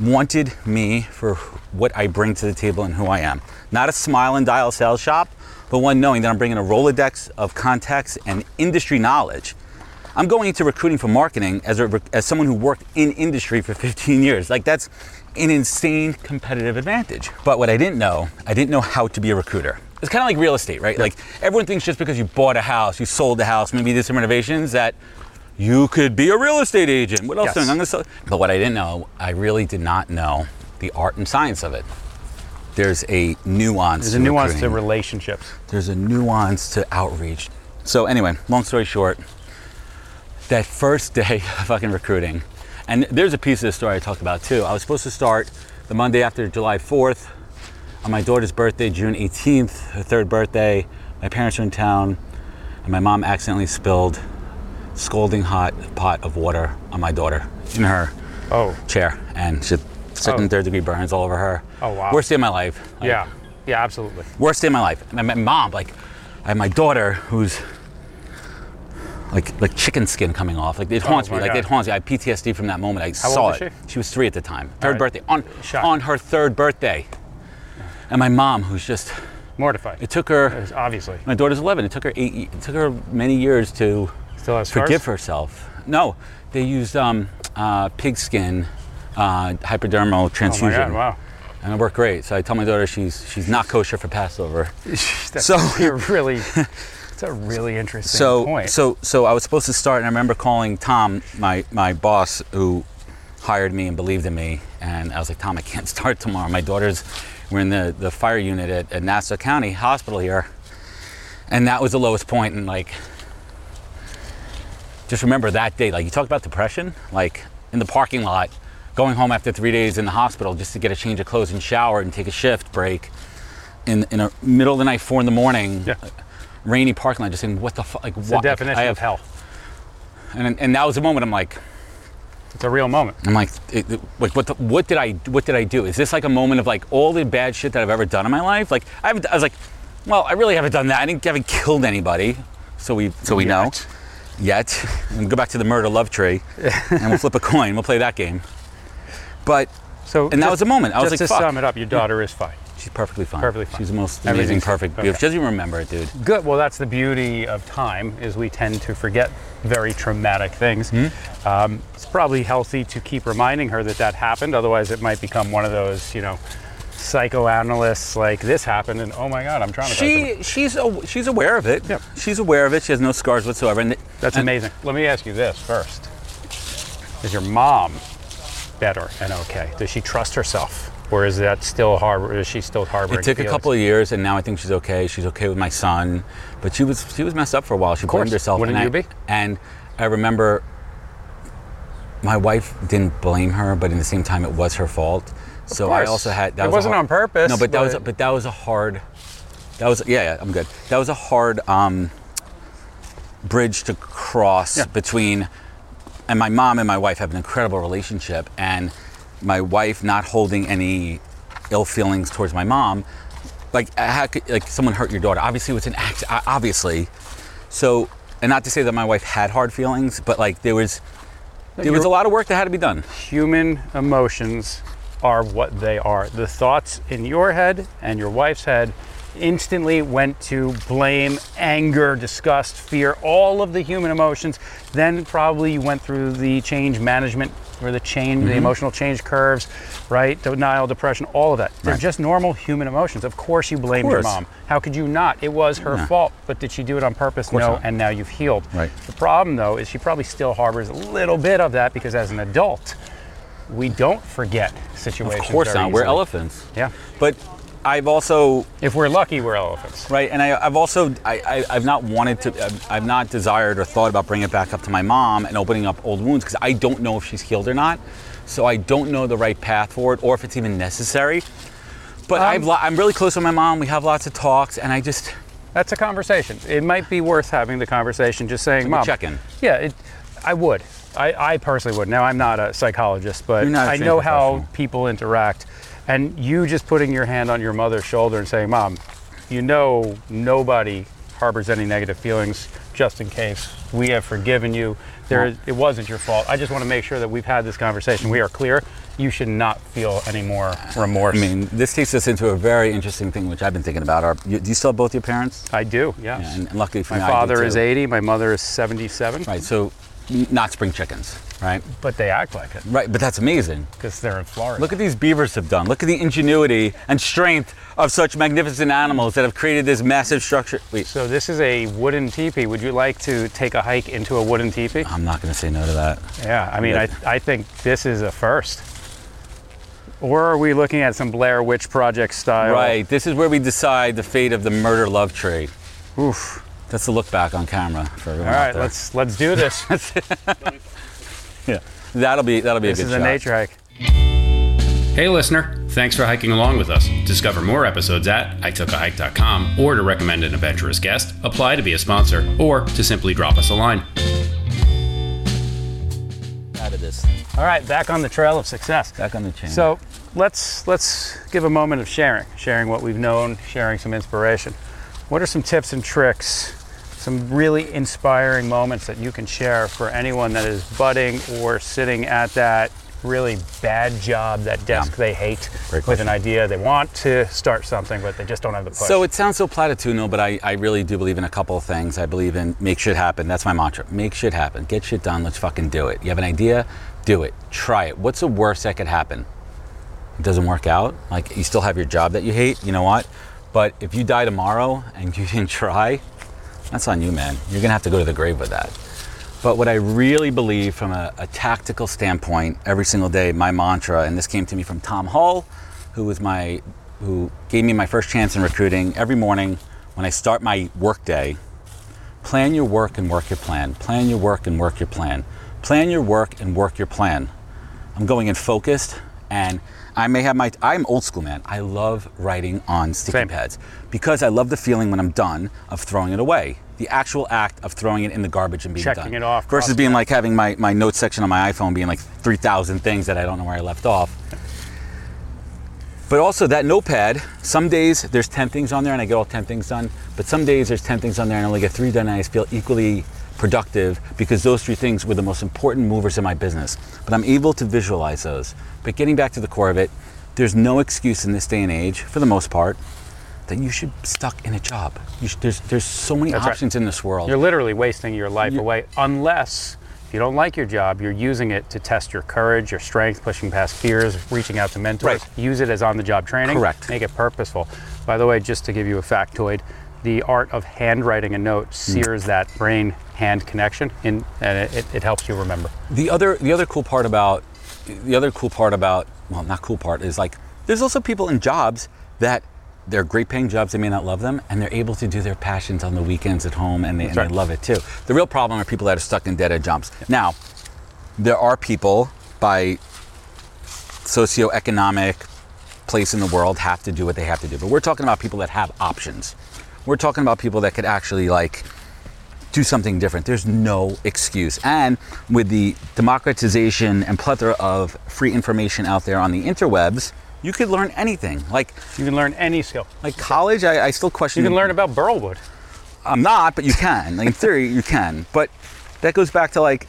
wanted me for what I bring to the table and who I am. Not a smile and dial sales shop, but one knowing that I'm bringing a Rolodex of contacts and industry knowledge. I'm going into recruiting for marketing as, a, as someone who worked in industry for *laughs* 15 years. Like that's an insane competitive advantage. But what I didn't know, I didn't know how to be a recruiter. It's kind of like real estate, right? Like everyone thinks just because you bought a house, you sold the house, maybe did some renovations, that you could be a real estate agent. What else? Yes. I'm gonna sell. But what I didn't know, I really did not know the art and science of it. There's a nuance. There's a to nuance to relationships. there's a nuance to outreach. So anyway, long story short, that first day *laughs* of fucking recruiting, and there's a piece of the story I talked about too. I was supposed to start the Monday after July 4th, on my daughter's birthday, June 18th, her third birthday. My parents are in town, and my mom accidentally spilled scalding hot pot of water on my daughter in her Oh, chair, and she had second, Oh. third degree burns all over her. Oh, wow. Worst day of my life. Like, yeah. Yeah, absolutely. worst day of my life. And I met mom, like, I have my daughter who's like like chicken skin coming off. Like it haunts me. Oh my Like God. it haunts me. I have PTSD from that moment. I How saw old it. is She was three at the time. Third right. birthday. On Shocked. on her third birthday. And my mom, who's just Mortified. it took her It's obviously. my daughter's 11. It took her eight. It took her many years to Still has scars? forgive herself. No, they used um, uh, pigskin uh, hypodermal Oh my transfusion, God, wow. and it worked great. So I tell my daughter she's she's not kosher for Passover. *laughs* So- *laughs* a really, *laughs* it's a really interesting so point. so so I was supposed to start, and I remember calling Tom, my my boss, who hired me and believed in me, and I was like, Tom, I can't *laughs* start tomorrow. My daughter's we're in the the fire unit at, at Nassau County Hospital here, and that was the lowest point. And like, just remember that day. Like you talk about depression, like in the parking lot. Going home after three days in the hospital just to get a change of clothes and shower and take a shift break in in a middle of the night, four in the morning, Yeah. Rainy parking lot, just saying, "What the fuck?" Like, it's what? the definition I of have hell. and and that was the moment I'm like, It's a real moment. I'm like, it, it- like what the, what did I what did I do? Is this like a moment of like all the bad shit that I've ever done in my life? Like I haven't, I was like, well, I really haven't done that. I didn't haven't killed anybody, so we so we know Yet. yet. And go back to the murder love tree, and we'll flip a coin. We'll play that game. But So, And that just- was the moment. I was just like, to fuck. sum it up, your daughter is fine. She's perfectly fine. Perfectly fine. She's the most amazing, perfect, okay. beautiful. She doesn't even remember it, dude. Good. Well, that's the beauty of time is we tend to forget very traumatic things. Hmm? Um, it's probably healthy to keep reminding her that that happened. Otherwise, it might become one of those, you know, psychoanalysts like this happened and oh my God, I'm traumatized. She she's a, she's aware of it. Yep. She's aware of it. She has no scars whatsoever. And That's and- amazing. Let me ask you this first: Is your mom better and okay? Does she trust herself, or is that still harbor? Is she still harboring? It took a couple of years, and now I think she's okay. She's okay with my son, but she was she was messed up for a while. She blamed herself. Wouldn't and you I, be? And I remember my wife didn't blame her, but in the same time, it was her fault. So I also had that It was wasn't hard- on purpose, No, but that was but- but that was a hard. That was yeah, yeah I'm good. That was a hard um, bridge to cross Yeah. between and my mom and my wife have an incredible relationship and my wife not holding any ill feelings towards my mom like how could like someone hurt your daughter? Obviously it was an act uh, obviously. So and not to say that my wife had hard feelings but like there was there was a lot of work that had to be done. human emotions are what they are. The thoughts in your head and your wife's head instantly went to blame, anger, disgust, fear, all of the human emotions. Then probably you went through the change management or the change, Mm-hmm. the emotional change curves, right? Denial, depression, all of that. They're Right. just normal human emotions. Of course you blamed your mom. How could you not? It was her Yeah. fault. But did she do it on purpose? No. not. And now you've healed. Right. The problem though is she probably still harbors a little bit of that because as an adult, we don't forget situations. of course not we're elephants Yeah. but I've also If we're lucky, we're elephants. right, and I, I've also I, I, I've not wanted to. I've, I've not desired or thought about bringing it back up to my mom and opening up old wounds because I don't know if she's healed or not. So I don't know the right path for it or if it's even necessary. But Um, I've, lo- I'm really close with my mom. We have lots of talks, and I just That's a conversation. It might be worth having the conversation, just saying, Mom. check-in. Yeah, it, I would. I, I personally would. Now, I'm not a psychologist, but not I know how people interact. And you just putting your hand on your mother's shoulder and saying, Mom, you know nobody harbors any negative feelings just in case. We have forgiven you. There, is- it wasn't your fault. I just want to make sure that we've had this conversation. We are clear. You should not feel any more remorse. I mean, this takes us into a very interesting thing, which I've been thinking about. Are you, do you still have both your parents? I do, yes. Yeah, and, and luckily for My me, father is too. 80, my mother is 77. Right, so not spring chickens, right? But they act like it Right, but that's amazing. because they're in Florida. Look at these beavers have done. Look at the ingenuity and strength of such magnificent animals that have created this massive structure. Wait, So this is a wooden teepee. Would you like to take a hike into a wooden teepee? I'm not going to say no to that. Yeah, I mean, I, I think this is a first. Or are we looking at some Blair Witch Project style? Right, this is where we decide the fate of the murder love tree. Oof. That's a look back on camera for All everyone out right, let's let's do this. *laughs* *laughs* Yeah, that'll be that'll be this a good is a shot. nature hike. Hey, listener, thanks for hiking along with us. Discover more episodes at itookahike.com or to recommend an adventurous guest, apply to be a sponsor, or to simply drop us a line. Out of this, All right, back on the trail of success. back on the chain. So let's let's give a moment of sharing, sharing what we've known, sharing some inspiration. What are some tips and tricks, some really inspiring moments that you can share for anyone that is budding or sitting at that really bad job, that desk they hate, Great with question. an idea they want to start something, but they just don't have the push. So it sounds so platitudinal, but I, I really do believe in a couple of things. I believe in make shit happen. That's my mantra. Make shit happen. Get shit done. Let's fucking do it. You have an idea? Do it. Try it. What's the worst that could happen? It doesn't work out. Like you still have your job that you hate. You know what? But if you die tomorrow and *laughs* you didn't try, that's on you, man. You're gonna have to go to the grave with that. But what I really believe from a, a tactical standpoint, every single day, my mantra, and this came to me from Tom Hull, who was my, who gave me my first chance in recruiting. Every morning when I start my work day, plan your work and work your plan. Plan your work and work your plan. Plan your work and work your plan. I'm going in focused and I may have my I'm old school man. I love writing on sticky Same. pads because I love the feeling when I'm done of throwing it away. The actual act of throwing it in the garbage and being Checking done. it off, Versus being like having my, my notes section on my iPhone being like 3,000 things that I don't know where I left off. But also that notepad, some days there's 10 things on there and I get all 10 things done. But some days there's 10 things on there and I only get three done and I feel equally productive because those three things were the most important movers in my business. But I'm able to visualize those. But getting back to the core of it, there's no excuse in this day and age, for the most part, that you should be stuck in a job. You should, there's, there's so many That's right. options in this world. You're literally wasting your life You- away unless you don't like your job, you're using it to test your courage, your strength, pushing past fears, reaching out to mentors. Right. Use it as on the job training. Correct. Make it purposeful. By the way, just to give you a factoid, the art of handwriting a note Hmm. sears that brain hand connection in, and it, it, it helps you remember. the other the other cool part about the other cool part about well not cool part is like there's also people in jobs that they're great paying jobs they may not love them and they're able to do their passions on the weekends at home and they, and right. they love it too the real problem are people that are stuck in dead end jobs now there are people by socioeconomic place in the world have to do what they have to do but we're talking about people that have options we're talking about people that could actually like do something different. There's no excuse. And with the democratization and plethora of free information out there on the interwebs, you could learn anything. Like You can learn any skill. like college, I, I still question. You can learn about Burlwood. I'm not, but you can. Like in theory, you can. But that goes back to like,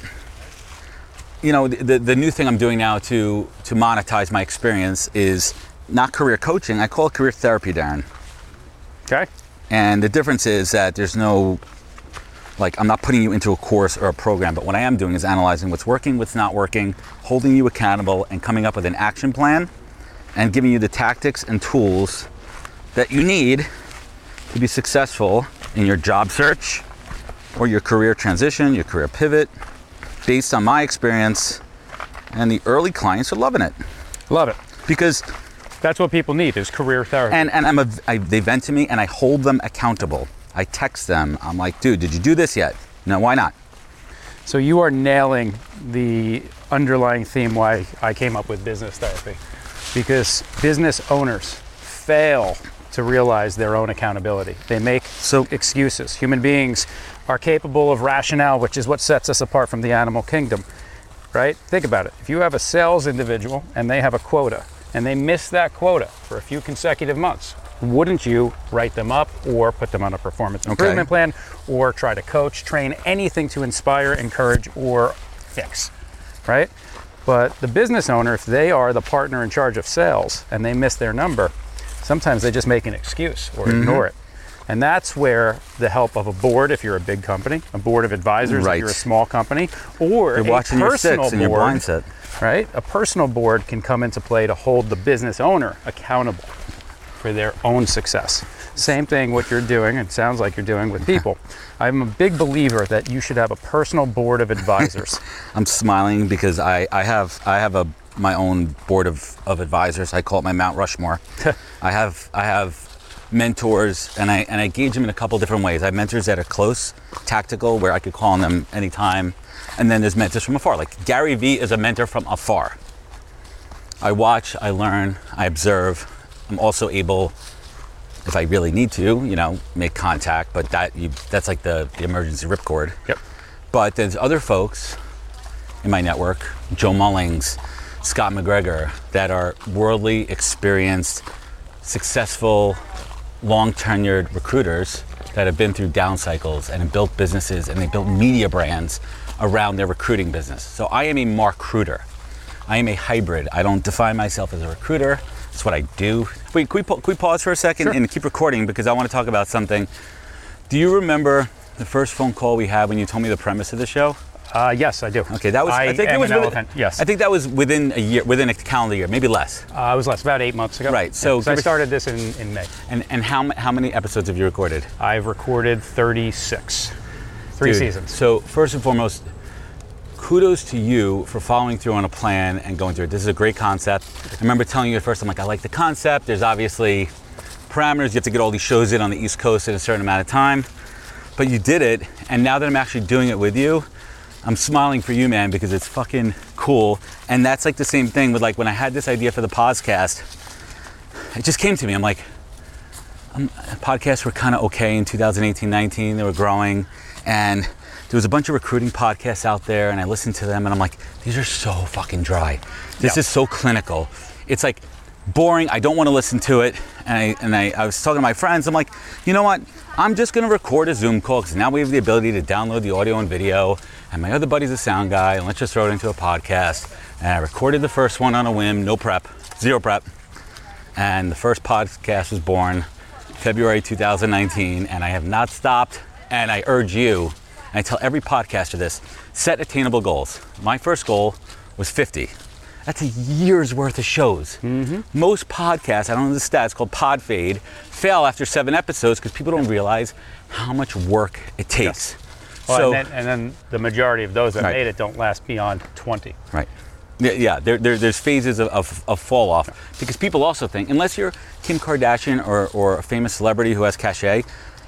you know, the, the, the new thing I'm doing now to to monetize my experience is not career coaching. I call it career therapy, Darren. Okay? And the difference is that there's no, like, I'm not putting you into a course or a program, but what I am doing is analyzing what's working, what's not working, holding you accountable, and coming up with an action plan and giving you the tactics and tools that you need to be successful in your job search or your career transition, your career pivot, based on my experience. And the early clients are loving it Love it. because That's what people need is career therapy. and and I'm a I, they vent to me and I hold them accountable. I text them. I'm like, dude, did you do this yet? No, why not? So you are nailing the underlying theme why I came up with business therapy. Because business owners fail to realize their own accountability. They make So- excuses. Human beings are capable of rationale, which is what sets us apart from the animal kingdom. Right? Think about it. If you have a sales individual and they have a quota and they miss that quota for a few consecutive months, wouldn't you write them up or put them on a performance improvement plan or try to coach, train anything to inspire, encourage, or fix? Right? But the business owner, if they are the partner in charge of sales and they miss their number, sometimes they just make an excuse or Mm-hmm. ignore it. And that's where the help of a board, if you're a big company, a board of advisors, Right. if you're a small company, or You're a personal six and board, right? A personal board can come into play to hold the business owner accountable for their own success. Same thing what you're doing, it sounds like you're doing with *laughs* people. I'm a big believer that you should have a personal board of advisors. *laughs* I'm smiling because I, I have I have a my own board of, of advisors. I call it my Mount Rushmore. *laughs* I have I have mentors and I and I gauge them in a couple different ways. I have mentors that are close, tactical, where I could call on them anytime. And then there's mentors from afar. Like Gary Vee is a mentor from afar. I watch, I learn, I observe. I'm also able, if I really need to, you know, make contact, but that you that's like the, the emergency ripcord. yep. But there's other folks in my network, Joe Mullings, Scott McGregor, that are worldly experienced, successful, long tenured recruiters that have been through down cycles and have built businesses and they built media brands around their recruiting business. So I am a markruiter. I am a hybrid. I don't define myself as a recruiter. It's what I do. Wait, can we, can we pause for a second Sure. and keep recording because I want to talk about something. Do you remember the first phone call we had when you told me the premise of the show? Uh, yes, I do. Okay, that was. I, think am it was within, elephant. Yes, I think that was within a year, within a calendar year, maybe less. uh, it was less, about eight months ago. Right, so Yeah, I started this in, in May. And and how how many episodes have you recorded? I've recorded 36, three Dude, seasons. So first and foremost, kudos to you for following through on a plan and going through it. This is a great concept. I remember telling you at first, I'm like, I like the concept. There's obviously parameters. You have to get all these shows in on the East Coast in a certain amount of time. But you did it, and now that I'm actually doing it with you, I'm smiling for you, man, because it's fucking cool. And that's like the same thing with like when I had this idea for the podcast, it just came to me. I'm like, um, podcasts were kind of okay in 2018, 19. They were growing, and there was a bunch of recruiting podcasts out there, and I listened to them, and I'm like, these are so fucking dry. This Yeah. is so clinical. It's like boring. I don't want to listen to it. And I and I, I was talking to my friends. I'm like, you know what? I'm just gonna record a Zoom call because now we have the ability to download the audio and video. And my other buddy's a sound guy, and let's just throw it into a podcast. And I recorded the first one on a whim, no prep, zero prep. And the first podcast was born February 2019, and I have not stopped. And I urge you, I tell every podcaster this set attainable goals. My first goal was 50. That's a year's worth of shows. Mm-hmm. Most podcasts, I don't know the stats, called Pod Fade, fail after seven episodes because people don't realize how much work it takes. Well, so, and, then, and then the majority of those that Right. made it don't last beyond 20. Right. Yeah, yeah there, there, there's phases of, of, of fall off because people also think, unless you're Kim Kardashian or, or a famous celebrity who has cachet,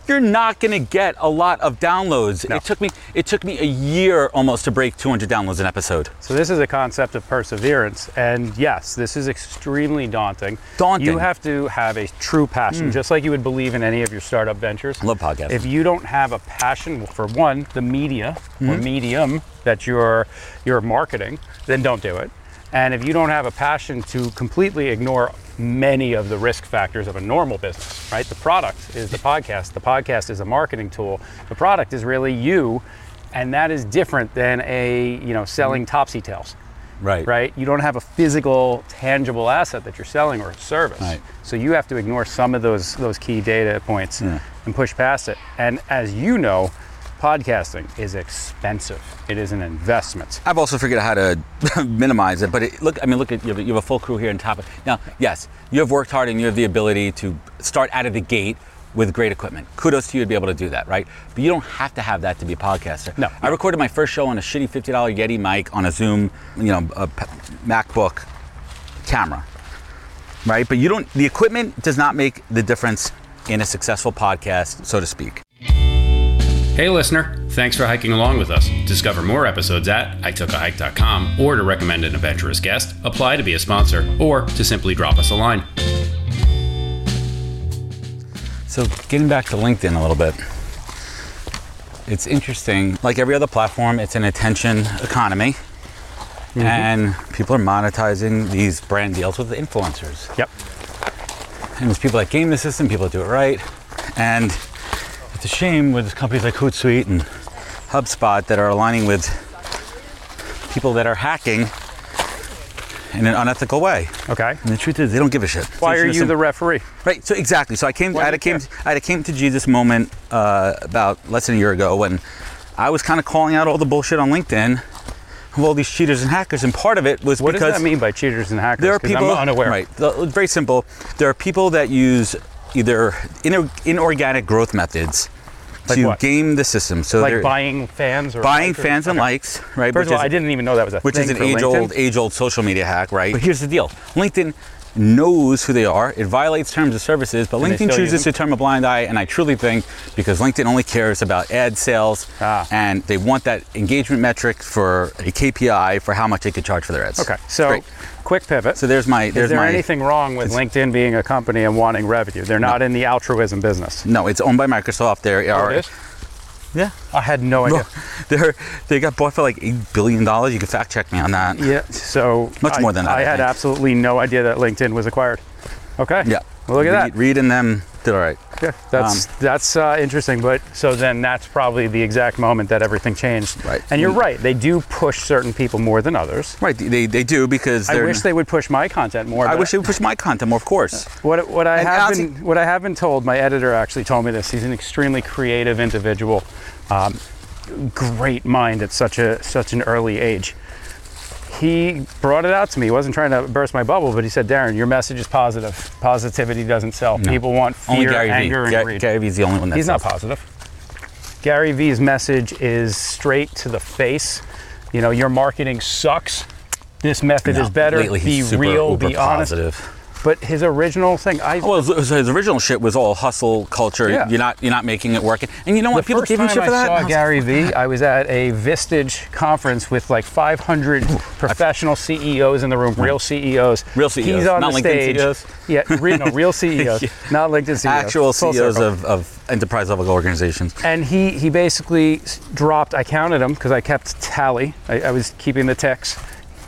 you're not going to get a lot of downloads. No. It took me it took me a year almost to break 200 downloads an episode. So this is a concept of perseverance, and yes, this is extremely daunting. Daunting. You have to have a true passion, just like you would believe in any of your startup ventures. I love podcasting. If you don't have a passion for one, the media Hmm? or medium that you're you're marketing, then don't do it. And if you don't have a passion to completely ignore many of the risk factors of a normal business, right? The product is the podcast. The podcast is a marketing tool. The product is really you, and that is different than a you know selling mm-hmm. topsy tails Right. right? You don't have a physical, tangible asset that you're selling or a service. Right. So you have to ignore some of those those key data points Yeah. and push past it. And as you know, podcasting is expensive. It is an investment. I've also figured out how to *laughs* minimize it, but it, look, I mean, look at you have, you have a full crew here on top of Now, yes, you have worked hard and you have the ability to start out of the gate with great equipment. Kudos to you to be able to do that, right? But you don't have to have that to be a podcaster. No. I recorded my first show on a shitty $50 Yeti mic on a Zoom, you know, a MacBook camera. right? But you don't. The equipment does not make the difference in a successful podcast, so to speak. Hey, listener, thanks for hiking along with us. Discover more episodes at itookaHike.com or to recommend an adventurous guest, apply to be a sponsor, or to simply drop us a line. So, getting back to LinkedIn a little bit, it's interesting. Like every other platform, it's an attention economy, mm-hmm. and people are monetizing these brand deals with influencers. Yep. And there's people that game the system, people that do it right, and it's a shame with companies like Hootsuite and HubSpot that are aligning with people that are hacking in an unethical way. Okay. And the truth is, they don't give a shit. Why So are you just the referee? Right. So exactly. So I came. Why I had a came. I had a came to Jesus moment uh, about less than a year ago when I was kind of calling out all the bullshit on LinkedIn of all these cheaters and hackers, and part of it was What because does that mean by cheaters and hackers? there are people. I'm unaware. Right. The- Very simple. There are people that use either inor- inorganic growth methods Like to what? game the system. So Like buying fans or buying likes or- fans and Okay. likes. Right. First which of all, is- I didn't even know that was a which thing is an age old, age old social media hack, right? But here's the deal: LinkedIn knows who they are. It violates terms of services, but And LinkedIn chooses to turn a blind eye. And I truly think because LinkedIn only cares about ad sales, Ah. and they want that engagement metric for a KPI for how much they could charge for their ads. Okay, so Great. quick pivot. So there's my Is there my anything wrong with LinkedIn being a company and wanting revenue? They're not in the altruism business. no, it's owned by Microsoft. They are Oh? Yeah. I had no idea. They're they got bought for like eight billion dollars. You can fact check me on that. Yeah, so Much I- more than that, I, I had think. absolutely no idea that LinkedIn was acquired. Okay. Yeah. Well, look at Reid, that. Reid and them did all right. Yeah, that's Um, that's uh, interesting. But so then that's probably the exact moment that everything changed. Right. And you're right. They do push certain people more than others. Right. They, they do because I wish they would push my content more. I wish they would push my content more, of course. What, what I And have been what I have been told, my editor actually told me this. He's an extremely creative individual, um, great mind at such a such an early age. He brought it out to me. He wasn't trying to burst my bubble, but he said, "Darren, your message is positive. Positivity doesn't sell. People want fear, Only Gary anger, Vee. and Ga- greed." Gary Vee's the only one that He's not positive. Gary Vee's message is straight to the face. You know, your marketing sucks. This method No, is better. be he's super, real. Be honest. positive. But his original thing, I Well, his, his original shit was all hustle culture. Yeah. You're not you're not making it work. And you know The what? People first give him shit for I that. saw I Gary Vee, I was at a Vistage conference with like 500 professional CEOs in the room, real CEOs. Real CEOs, He's on not the LinkedIn stage. CEOs. Yeah, re- no, real CEOs, *laughs* not LinkedIn CEOs. actual CEOs of, of enterprise level organizations. And he he basically dropped. I counted them because I kept tally. I, I was keeping the ticks.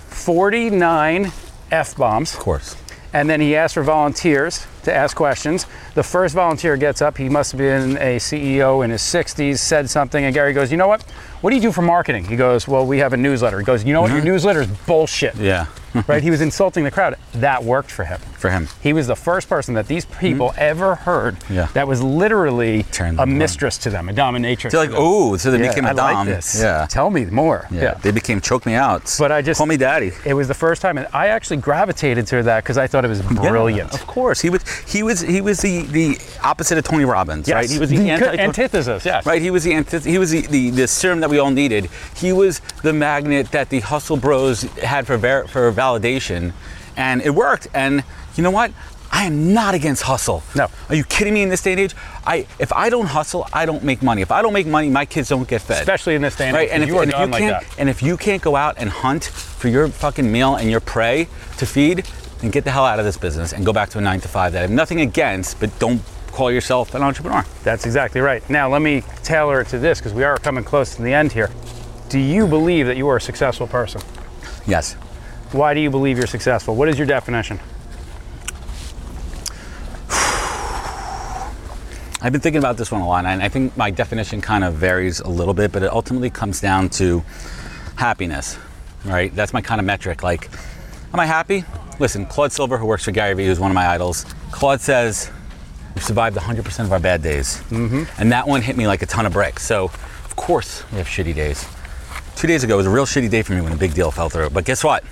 49 f bombs. Of course. And then he asked for volunteers to ask questions. The first volunteer gets up. He must have been a CEO in his 60s, said something, and Gary goes, You know what? What do you do for marketing? He goes, Well, we have a newsletter. He goes, You know what? Your newsletter is bullshit. Mm-hmm. Yeah. *laughs* right? He was insulting the crowd. That worked for him. For him. He was the first person that these people ever heard Mm-hmm. Yeah. that was literally Turned a on. mistress to them, a dominatrix. They're like, oh, so they Yeah, became a I dom. like this. Yeah. Tell me more. yeah. They became choke me out. But I just- call me daddy. It was the first time, and I actually gravitated to that because I thought it was Yeah, brilliant. of course. He was he was he was the, the opposite of Tony Robbins, right? He was the, the anti- antithesis. Yes. Right, he was the antith- he was the, the, the serum that we all needed. He was the magnet that the hustle bros had for ver- for validation, and it worked. And you know what? I am not against hustle. No. Are you kidding me? In this day and age, I if I don't hustle, I don't make money. If I don't make money, my kids don't get fed. Especially in this day and right. age, And if, you and if you like can't that. and if you can't go out and hunt for your fucking meal and your prey to feed, then get the hell out of this business and go back to a nine to five. That I have nothing against, but don't call yourself an entrepreneur. That's exactly right. Now, let me tailor it to this because we are coming close to the end here. Do you believe that you are a successful person? Yes. Why do you believe you're successful? What is your definition? *sighs* I've been thinking about this one a lot, and I think my definition kind of varies a little bit, but it ultimately comes down to happiness, right? That's my kind of metric. Like, am I happy? Listen, Claude Silver, who works for Gary Vee, who's one of my idols, Claude says, We've survived 100% of our bad days. Mm-hmm. And that one hit me like a ton of bricks. So, of course, we have shitty days. Two days ago was a real shitty day for me when a big deal fell through. But guess what?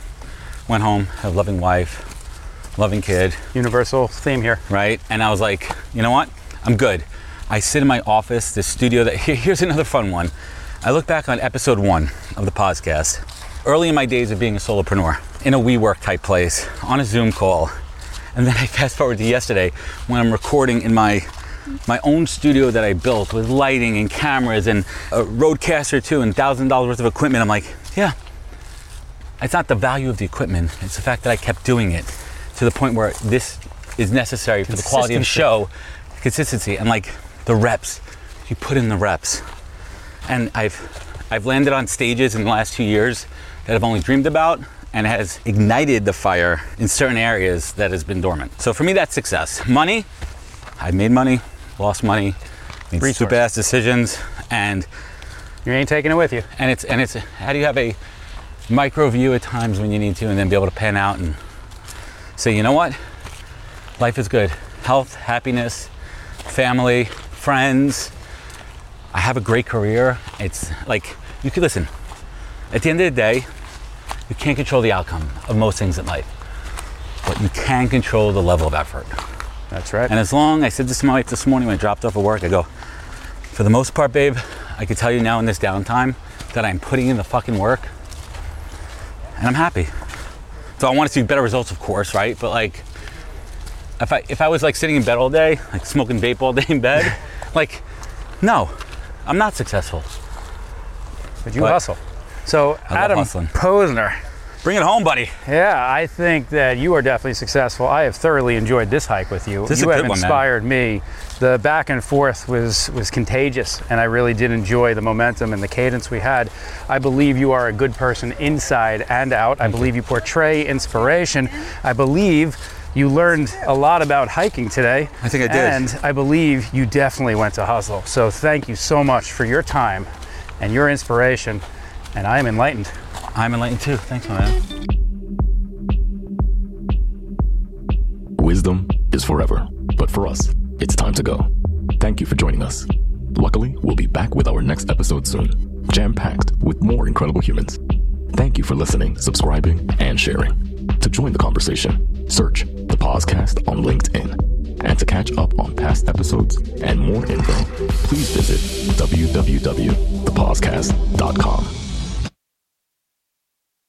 Went home, have a loving wife, loving kid, Universal theme here. right? And I was like, you know what? I'm good. I sit in my office, this studio that *laughs* here's another fun one. I look back on episode one of the podcast, early in my days of being a solopreneur, in a WeWork type place, on a Zoom call. And then I fast forward to yesterday when I'm recording in my my own studio that I built with lighting and cameras and a RODECaster too and thousand dollars worth of equipment. I'm like, yeah. It's not the value of the equipment. It's the fact that I kept doing it to the point where this is necessary for the quality of the show, consistency, and like the reps. You put in the reps, and I've I've landed on stages in the last two years that I've only dreamed about, and has ignited the fire in certain areas that has been dormant. So for me, that's success. Money, I made money, lost money, made Resource. stupid ass decisions, and You ain't taking it with you. and it's and it's how do you have a micro view at times when you need to, and then be able to pan out and say, you know what, life is good, health, happiness, family, friends. I have a great career. It's like you could listen. At the end of the day, you can't control the outcome of most things in life, but you can control the level of effort. That's right. And as long, I said this to my wife this morning when I dropped off of work, I go, for the most part, babe, I can tell you now in this downtime that I'm putting in the fucking work and I'm happy. So I want to see better results, of course, right? But like, if I if I was like sitting in bed all day, like smoking vape all day in bed, *laughs* like, no, I'm not successful. but you but- hustle. So I Adam. Posner. Bring it home, buddy. Yeah, I think that you are definitely successful. I have thoroughly enjoyed this hike with you. This is you a have good one, man. inspired me. The back and forth was was contagious, and I really did enjoy the momentum and the cadence we had. I believe you are a good person inside and out. I believe you portray inspiration. I believe you learned a lot about hiking today. I think I did. And I believe you definitely went to hustle. So thank you so much for your time and your inspiration. And I am enlightened. I'm enlightened too. Thanks, my man. Wisdom is forever, but for us, it's time to go. Thank you for joining us. Luckily, we'll be back with our next episode soon, jam packed with more incredible humans. Thank you for listening, subscribing, and sharing. To join the conversation, search the Podcast on LinkedIn. And to catch up on past episodes and more info, please visit www.thepodcast.com.